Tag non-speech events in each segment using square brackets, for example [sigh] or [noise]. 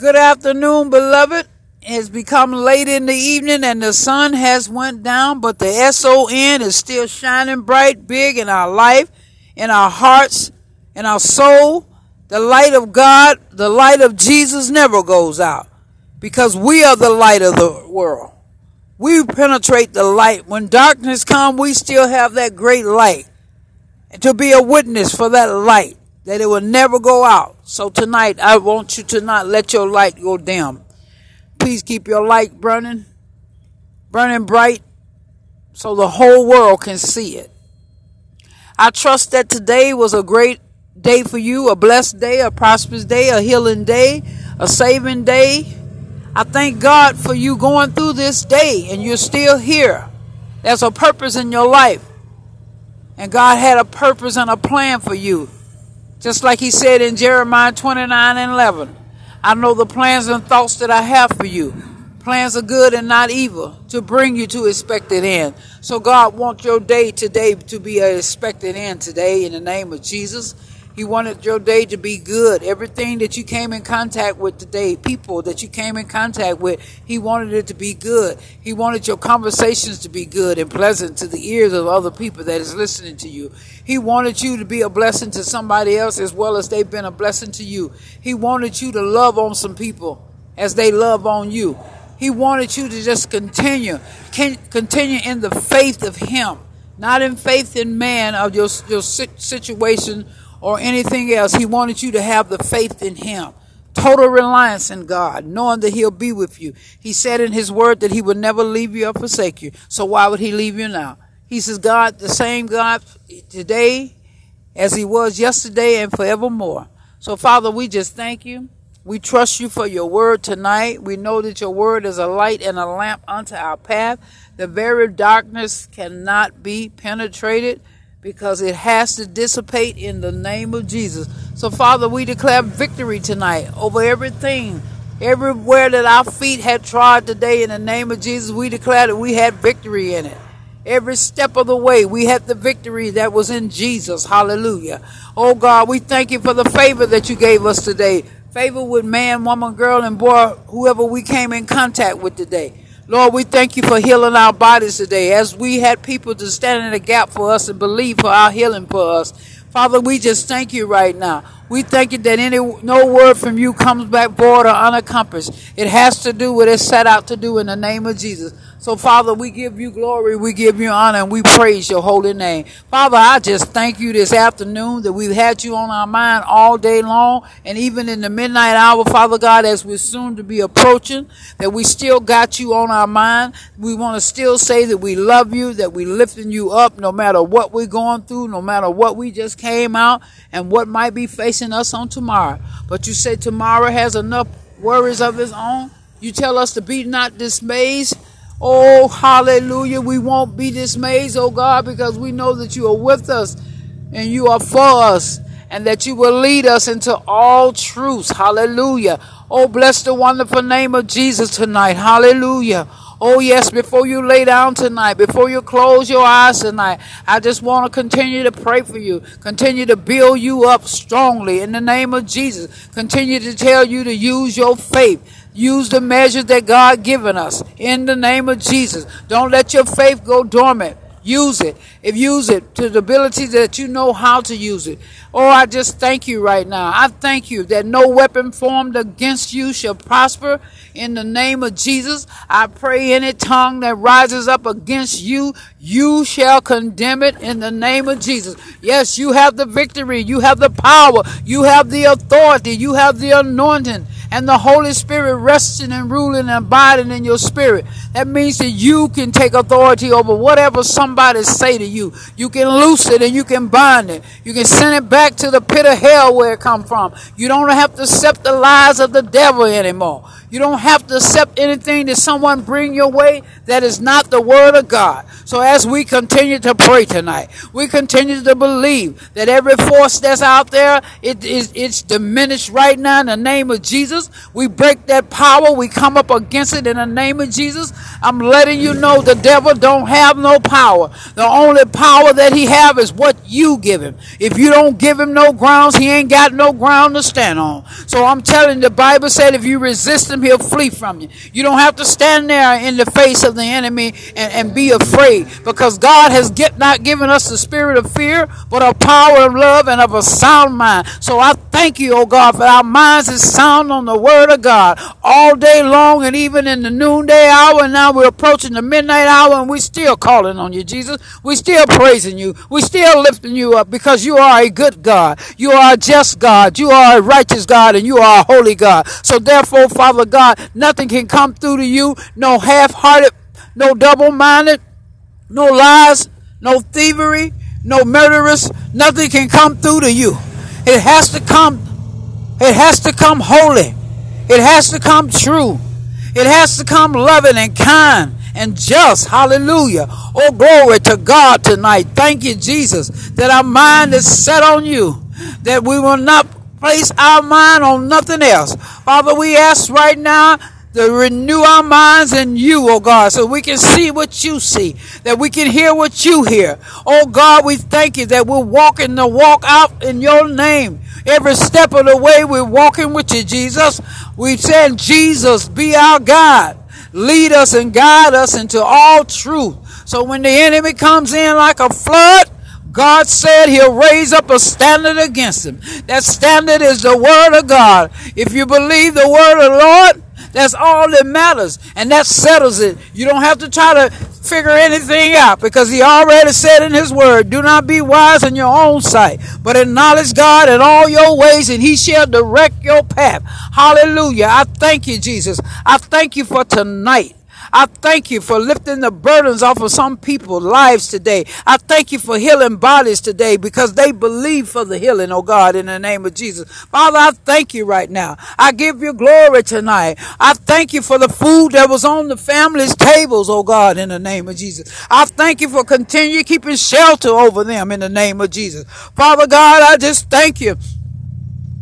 Good afternoon, beloved. It's become late in the evening and the sun has went down, but the S-O-N is still shining bright, big in our life, in our hearts, in our soul. The light of God, the light of Jesus never goes out because we are the light of the world. We penetrate the light. When darkness come, we still have that great light. And to be a witness for that light, that it will never go out. So tonight, I want you to not let your light go dim. Please keep your light burning, burning bright, so the whole world can see it. I trust that today was a great day for you, a blessed day, a prosperous day, a healing day, a saving day I thank God for you going through this day and you're still here. There's a purpose in your life. And God had a purpose and a plan for you. Just like he said in Jeremiah 29 and 11. I know the plans and thoughts that I have for you. Plans are good and not evil to bring you to expected end. So God wants your day today to be an expected end today in the name of Jesus. He wanted your day to be good. Everything that you came in contact with today, people that you came in contact with, He wanted it to be good. He wanted your conversations to be good and pleasant to the ears of other people that is listening to you. He wanted you to be a blessing to somebody else as well as they've been a blessing to you. He wanted you to love on some people as they love on you. He wanted you to just continue, continue in the faith of Him, not in faith in man of your, your situation or anything else. He wanted you to have the faith in Him. Total reliance in God, knowing that He'll be with you. He said in His word that He would never leave you or forsake you. So why would He leave you now? He says, God, the same God today as He was yesterday and forevermore. So, Father, we just thank you. We trust you for your word tonight. We know that your word is a light and a lamp unto our path. The very darkness cannot be penetrated because it has to dissipate in the name of Jesus. So, Father, we declare victory tonight over everything. Everywhere that our feet had trod today in the name of Jesus, we declare that we had victory in it. Every step of the way, we had the victory that was in Jesus. Hallelujah. Oh God, we thank you for the favor that you gave us today. Favor with man, woman, girl, and boy, whoever we came in contact with today. Lord, we thank you for healing our bodies today as we had people to stand in the gap for us and believe for our healing for us. Father, we just thank you right now. We thank you that any no word from you comes back void or unaccomplished. It has to do what it's set out to do in the name of Jesus. So, Father, we give you glory, we give you honor, and we praise your holy name. Father, I just thank you this afternoon that we've had you on our mind all day long, and even in the midnight hour, Father God, as we're soon to be approaching, that we still got you on our mind. We want to still say that we love you, that we're lifting you up no matter what we're going through, no matter what we just came out, and what might be facing us on tomorrow. But you say tomorrow has enough worries of its own. You tell us to be not dismayed Oh, hallelujah. We won't be dismayed, oh God, because we know that you are with us and you are for us and that you will lead us into all truths. Hallelujah. Oh, bless the wonderful name of Jesus tonight. Hallelujah. Oh, yes, before you lay down tonight, before you close your eyes tonight, I just want to continue to pray for you, continue to build you up strongly in the name of Jesus, continue to tell you to use your faith. Use the measures that God given us in the name of Jesus. Don't let your faith go dormant. Use it. If use it to the ability that you know how to use it. Oh, I just thank you right now. I thank you that no weapon formed against you shall prosper in the name of Jesus. I pray any tongue that rises up against you, you shall condemn it in the name of Jesus. Yes, you have the victory. You have the power. You have the authority. You have the anointing and the Holy Spirit resting and ruling and abiding in your spirit. That means that you can take authority over whatever somebody say to you. You can loose it and you can bind it. You can send it back to the pit of hell where it come from. You don't have to accept the lies of the devil anymore. You don't have to accept anything that someone bring your way that is not the word of God. So as we continue to pray tonight, we continue to believe that every force that's out there, it is it's diminished right now in the name of Jesus. We break that power. We come up against it in the name of Jesus. I'm letting you know the devil don't have no power. The only power that he have is what you give him. If you don't give him no grounds, he ain't got no ground to stand on. So I'm telling you, the Bible said if you resist him, he'll flee from you. You don't have to stand there in the face of the enemy and, and be afraid because God has get, not given us the spirit of fear, but a power of love and of a sound mind. So I thank you, oh God, for our minds is sound on the word of God all day long and even in the noonday hour. And now we're approaching the midnight hour and we're still calling on you, Jesus. We're still praising you. We're still lifting you up because you are a good God. You are a just God. You are a righteous God and you are a holy God. So therefore, Father God, nothing can come through to you. No half-hearted, no double-minded, no lies, no thievery, no murderers. Nothing can come through to you. It has to come. It has to come holy. It has to come true. It has to come loving and kind and just. Hallelujah. Oh, glory to God tonight. Thank you, Jesus, that our mind is set on you, that we will not place our mind on nothing else. Father, we ask right now to renew our minds in you, oh God, so we can see what you see, that we can hear what you hear. Oh God, we thank you that we're walking the walk out in your name. Every step of the way, we're walking with you, Jesus. We said, Jesus, be our God. Lead us and guide us into all truth. So when the enemy comes in like a flood, God said he'll raise up a standard against him. That standard is the word of God. If you believe the word of the Lord, that's all that matters. And that settles it. You don't have to try to figure anything out because he already said in his word, do not be wise in your own sight, but acknowledge God in all your ways and he shall direct your path. Hallelujah. I thank you, Jesus. I thank you for tonight. I thank you for lifting the burdens off of some people's lives today. I thank you for healing bodies today because they believe for the healing, oh God, in the name of Jesus. Father, I thank you right now. I give you glory tonight. I thank you for the food that was on the family's tables, oh God, in the name of Jesus. I thank you for continue keeping shelter over them in the name of Jesus. Father God, I just thank you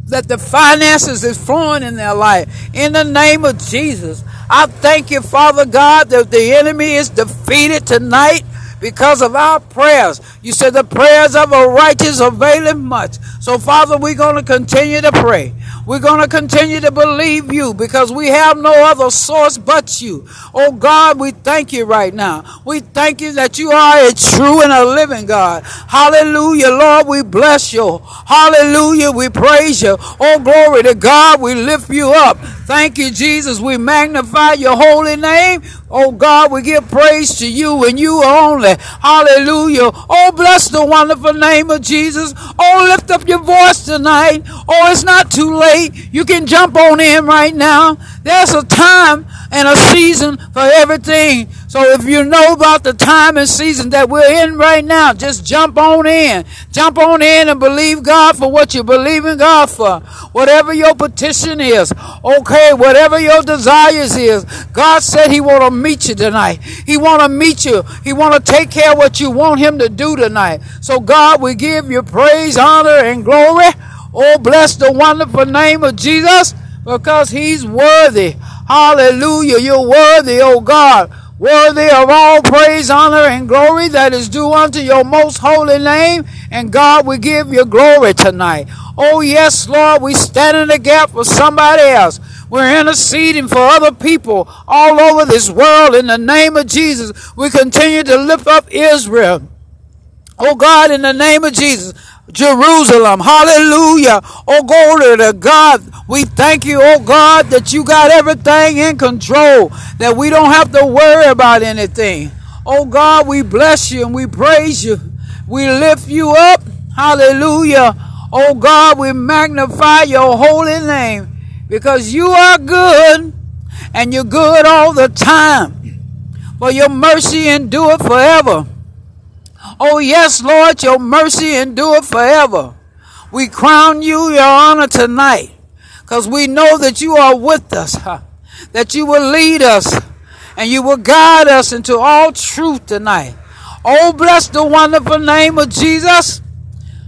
that the finances is flowing in their life in the name of Jesus. I thank you, Father God, that the enemy is defeated tonight because of our prayers. You said the prayers of a righteous availeth much. So, Father, we're going to continue to pray. We're going to continue to believe you because we have no other source but you. Oh God, we thank you right now. We thank you that you are a true and a living God. Hallelujah, Lord, we bless you. Hallelujah, we praise you. Oh, glory to God, we lift you up. Thank you, Jesus. We magnify your holy name. Oh God, we give praise to you and you only. Hallelujah. Oh, bless the wonderful name of Jesus. Oh, lift up your voice tonight. Oh, it's not too late. You can jump on in right now. There's a time and a season for everything. So if you know about the time and season that we're in right now, just jump on in. Jump on in and believe God for what you believe in God for. Whatever your petition is, okay, whatever your desires is, God said He want to meet you tonight. He want to meet you. He want to take care of what you want Him to do tonight. So God, we give you praise, honor, and glory. Oh, bless the wonderful name of Jesus because He's worthy. Hallelujah. You're worthy, oh God. Worthy of all praise, honor, and glory that is due unto your most holy name. And God, we give you glory tonight. Oh, yes, Lord, we stand in the gap for somebody else. We're interceding for other people all over this world in the name of Jesus. We continue to lift up Israel. Oh God, in the name of Jesus, Jerusalem. Hallelujah. Oh, glory to God. We thank you, oh God, that you got everything in control, that we don't have to worry about anything. Oh God, we bless you and we praise you. We lift you up. Hallelujah. Oh God, we magnify your holy name because you are good and you're good all the time. For your mercy endure forever. Oh, yes, Lord, your mercy endure forever. We crown you your honor tonight because we know that you are with us, that you will lead us and you will guide us into all truth tonight. Oh, bless the wonderful name of Jesus.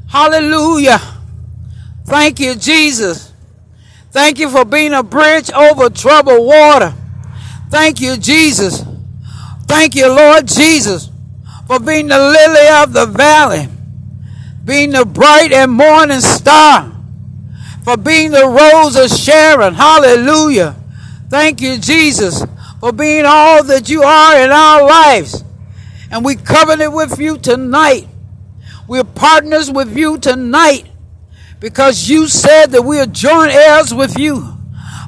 Hallelujah. Thank you, Jesus. Thank you for being a bridge over troubled water. Thank you, Jesus. Thank you, Lord Jesus, for being the lily of the valley, being the bright and morning star, for being the rose of Sharon. Hallelujah. Thank you, Jesus, for being all that you are in our lives. And we covenant with you tonight. We're partners with you tonight because you said that we are joint heirs with you.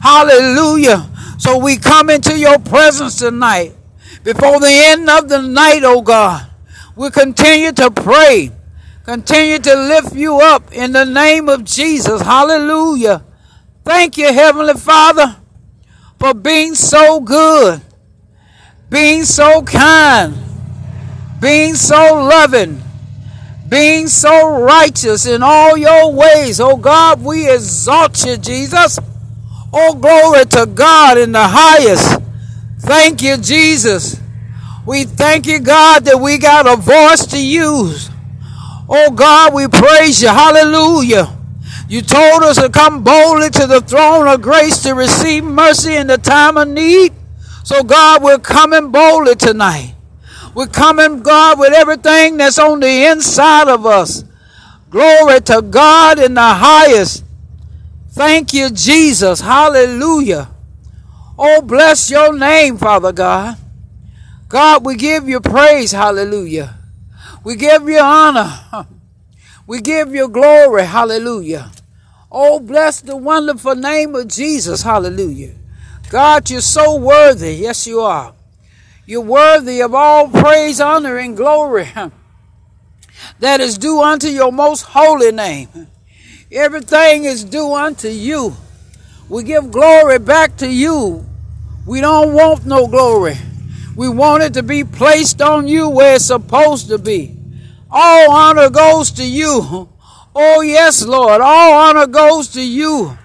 Hallelujah. So we come into your presence tonight. Before the end of the night, oh God, we continue to pray, continue to lift you up in the name of Jesus. Hallelujah. Thank you, Heavenly Father, for being so good, being so kind, being so loving, being so righteous in all your ways. Oh God, we exalt you, Jesus. Oh, glory to God in the highest. Thank you, Jesus. We thank you, God, that we got a voice to use. Oh God, we praise you. Hallelujah. You told us to come boldly to the throne of grace to receive mercy in the time of need. So, God, we're coming boldly tonight. We're coming, God, with everything that's on the inside of us. Glory to God in the highest. Thank you, Jesus. Hallelujah. Oh, bless your name, Father God. God, we give you praise. Hallelujah. We give you honor. [laughs] We give you glory. Hallelujah. Oh, bless the wonderful name of Jesus. Hallelujah. God, you're so worthy. Yes, you are. You're worthy of all praise, honor, and glory [laughs] that is due unto your most holy name. Everything is due unto you. We give glory back to you. We don't want no glory. We want it to be placed on you where it's supposed to be. All honor goes to you. Oh, yes, Lord. All honor goes to you.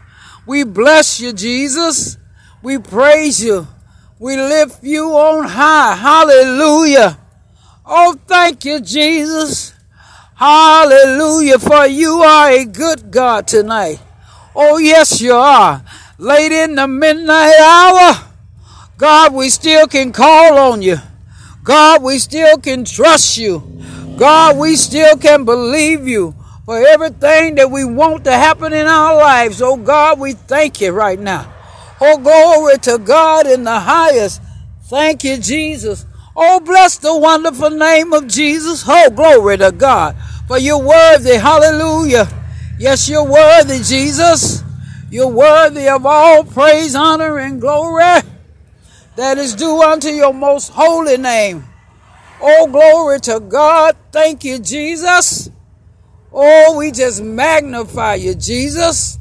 We bless you, Jesus. We praise you. We lift you on high. Hallelujah. Oh, thank you, Jesus. Hallelujah. For you are a good God tonight. Oh, yes, you are. Late in the midnight hour, God, we still can call on you. God, we still can trust you. God, we still can believe you for everything that we want to happen in our lives. Oh, God, we thank you right now. Oh, glory to God in the highest. Thank you, Jesus. Oh, bless the wonderful name of Jesus. Oh, glory to God. For you're worthy. Hallelujah. Yes, you're worthy, Jesus. You're worthy of all praise, honor, and glory that is due unto your most holy name. Oh, glory to God. Thank you, Jesus. Oh, we just magnify you, Jesus.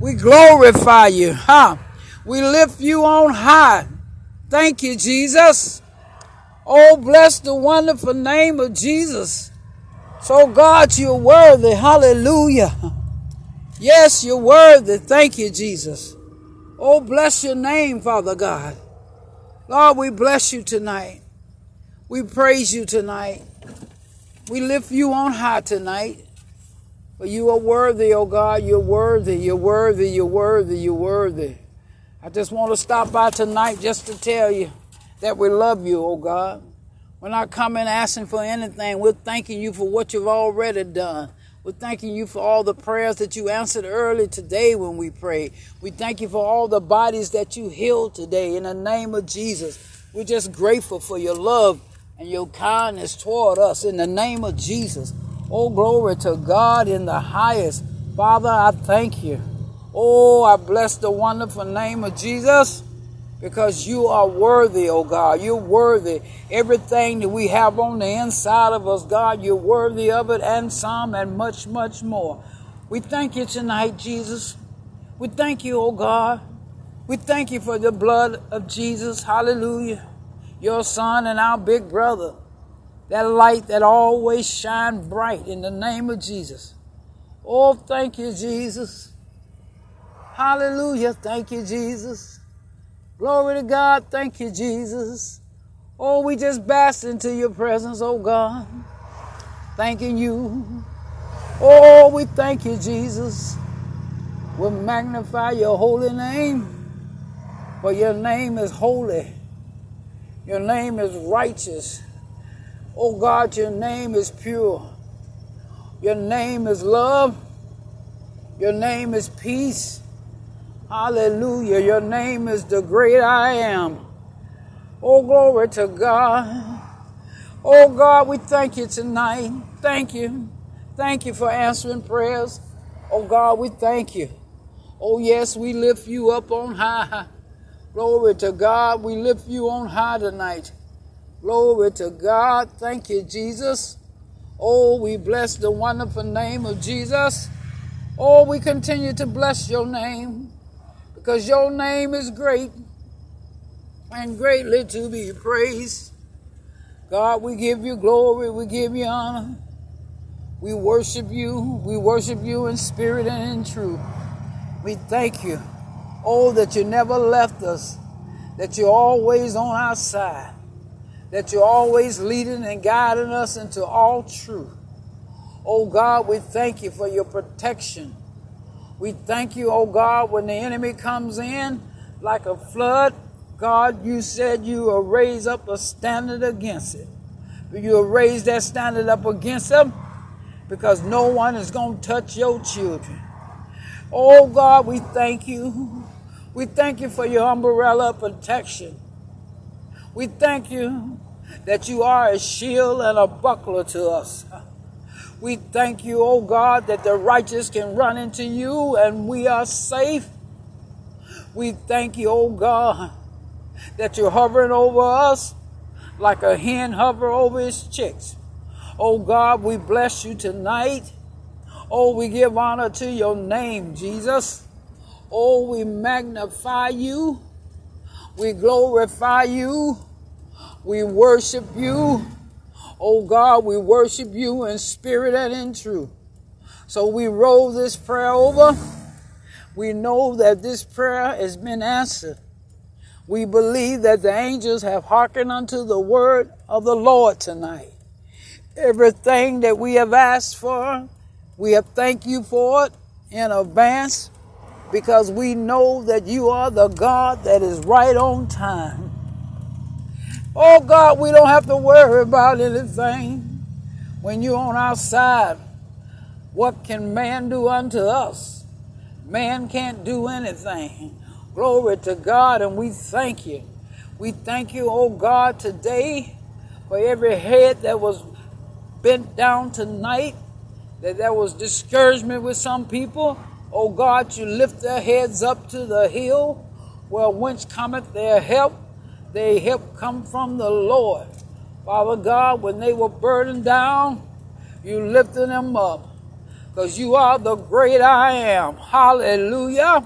We glorify you. Huh? We lift you on high. Thank you, Jesus. Oh, bless the wonderful name of Jesus. So, God, you're worthy. Hallelujah. Yes, you're worthy. Thank you, Jesus. Oh, bless your name, Father God. Lord, we bless you tonight. We praise you tonight. We lift you on high tonight. For you are worthy, oh God. You're worthy. You're worthy. You're worthy. You're worthy. I just want to stop by tonight just to tell you that we love you, oh God. We're not coming asking for anything. We're thanking you for what you've already done. We're thanking you for all the prayers that you answered early today when we prayed. We thank you for all the bodies that you healed today in the name of Jesus. We're just grateful for your love and your kindness toward us in the name of Jesus. Oh, glory to God in the highest. Father, I thank you. Oh, I bless the wonderful name of Jesus because you are worthy, oh God. You're worthy. Everything that we have on the inside of us, God, you're worthy of it and some and much, much more. We thank you tonight, Jesus. We thank you, oh God. We thank you for the blood of Jesus. Hallelujah. Your son and our big brother. That light that always shine bright in the name of Jesus. Oh, thank you, Jesus. Hallelujah. Thank you, Jesus. Glory to God. Thank you, Jesus. Oh, we just bask into your presence, oh God. Thanking you. Oh, we thank you, Jesus. We magnify your holy name. For your name is holy. Your name is righteous. Oh God, your name is pure. Your name is love. Your name is peace. Hallelujah. Your name is the great I am. Oh, glory to God. Oh, God, we thank you tonight. Thank you. Thank you for answering prayers. Oh, God, we thank you. Oh, yes, we lift you up on high. Glory to God. We lift you on high tonight. Glory to God. Thank you, Jesus. Oh, we bless the wonderful name of Jesus. Oh, we continue to bless your name because your name is great and greatly to be praised. God, we give you glory, we give you honor. We worship you, we worship you in spirit and in truth. We thank you. Oh, that you never left us, that you're always on our side that you're always leading and guiding us into all truth. Oh God, we thank you for your protection. We thank you, oh God, when the enemy comes in like a flood, God, you said you will raise up a standard against it. You will raise that standard up against them because no one is going to touch your children. Oh God, we thank you. We thank you for your umbrella protection. We thank you that you are a shield and a buckler to us. We thank you, oh God, that the righteous can run into you and we are safe. We thank you, oh God, that you're hovering over us like a hen hover over its chicks. Oh God, we bless you tonight. Oh, we give honor to your name, Jesus. Oh, we magnify you. We glorify you. We worship you. Oh God, we worship you in spirit and in truth. So we roll this prayer over. We know that this prayer has been answered. We believe that the angels have hearkened unto the word of the Lord tonight. Everything that we have asked for, we have thanked you for it in advance because we know that you are the God that is right on time. Oh God, we don't have to worry about anything. When you're on our side, what can man do unto us? Man can't do anything. Glory to God, and we thank you. We thank you, oh God, today for every head that was bent down tonight, that there was discouragement with some people. Oh God, you lift their heads up to the hill where whence cometh their help. They help come from the Lord. Father God, when they were burdened down, you lifted them up. Because you are the great I am. Hallelujah.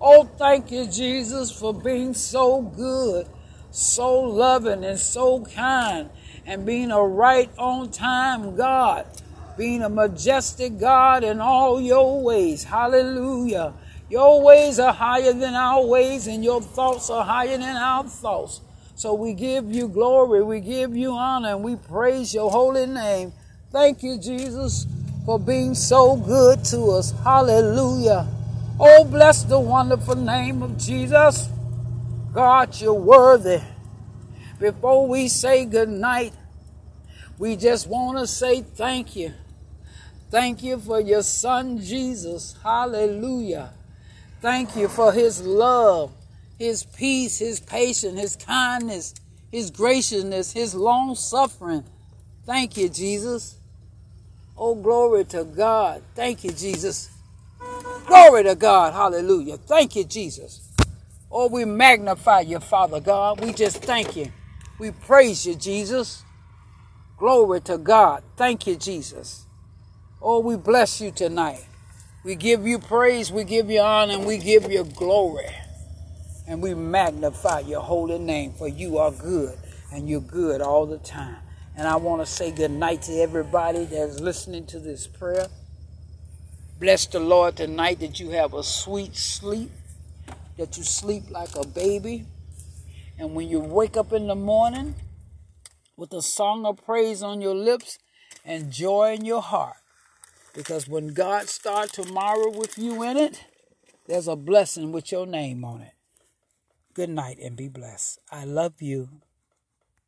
Oh, thank you, Jesus, for being so good, so loving, and so kind, and being a right on time God, being a majestic God in all your ways. Hallelujah. Your ways are higher than our ways, and your thoughts are higher than our thoughts. So we give you glory, we give you honor, and we praise your holy name. Thank you, Jesus, for being so good to us. Hallelujah. Oh, bless the wonderful name of Jesus. God, you're worthy. Before we say good night, we just want to say thank you. Thank you for your son, Jesus. Hallelujah. Thank you for his love, his peace, his patience, his kindness, his graciousness, his long suffering. Thank you, Jesus. Oh, glory to God. Thank you, Jesus. Glory to God. Hallelujah. Thank you, Jesus. Oh, we magnify you, Father God. We just thank you. We praise you, Jesus. Glory to God. Thank you, Jesus. Oh, we bless you tonight. We give you praise, we give you honor, and we give you glory. And we magnify your holy name, for you are good, and you're good all the time. And I want to say good night to everybody that's listening to this prayer. Bless the Lord tonight that you have a sweet sleep, that you sleep like a baby. And when you wake up in the morning with a song of praise on your lips and joy in your heart, because when God starts tomorrow with you in it, there's a blessing with your name on it. Good night and be blessed. I love you.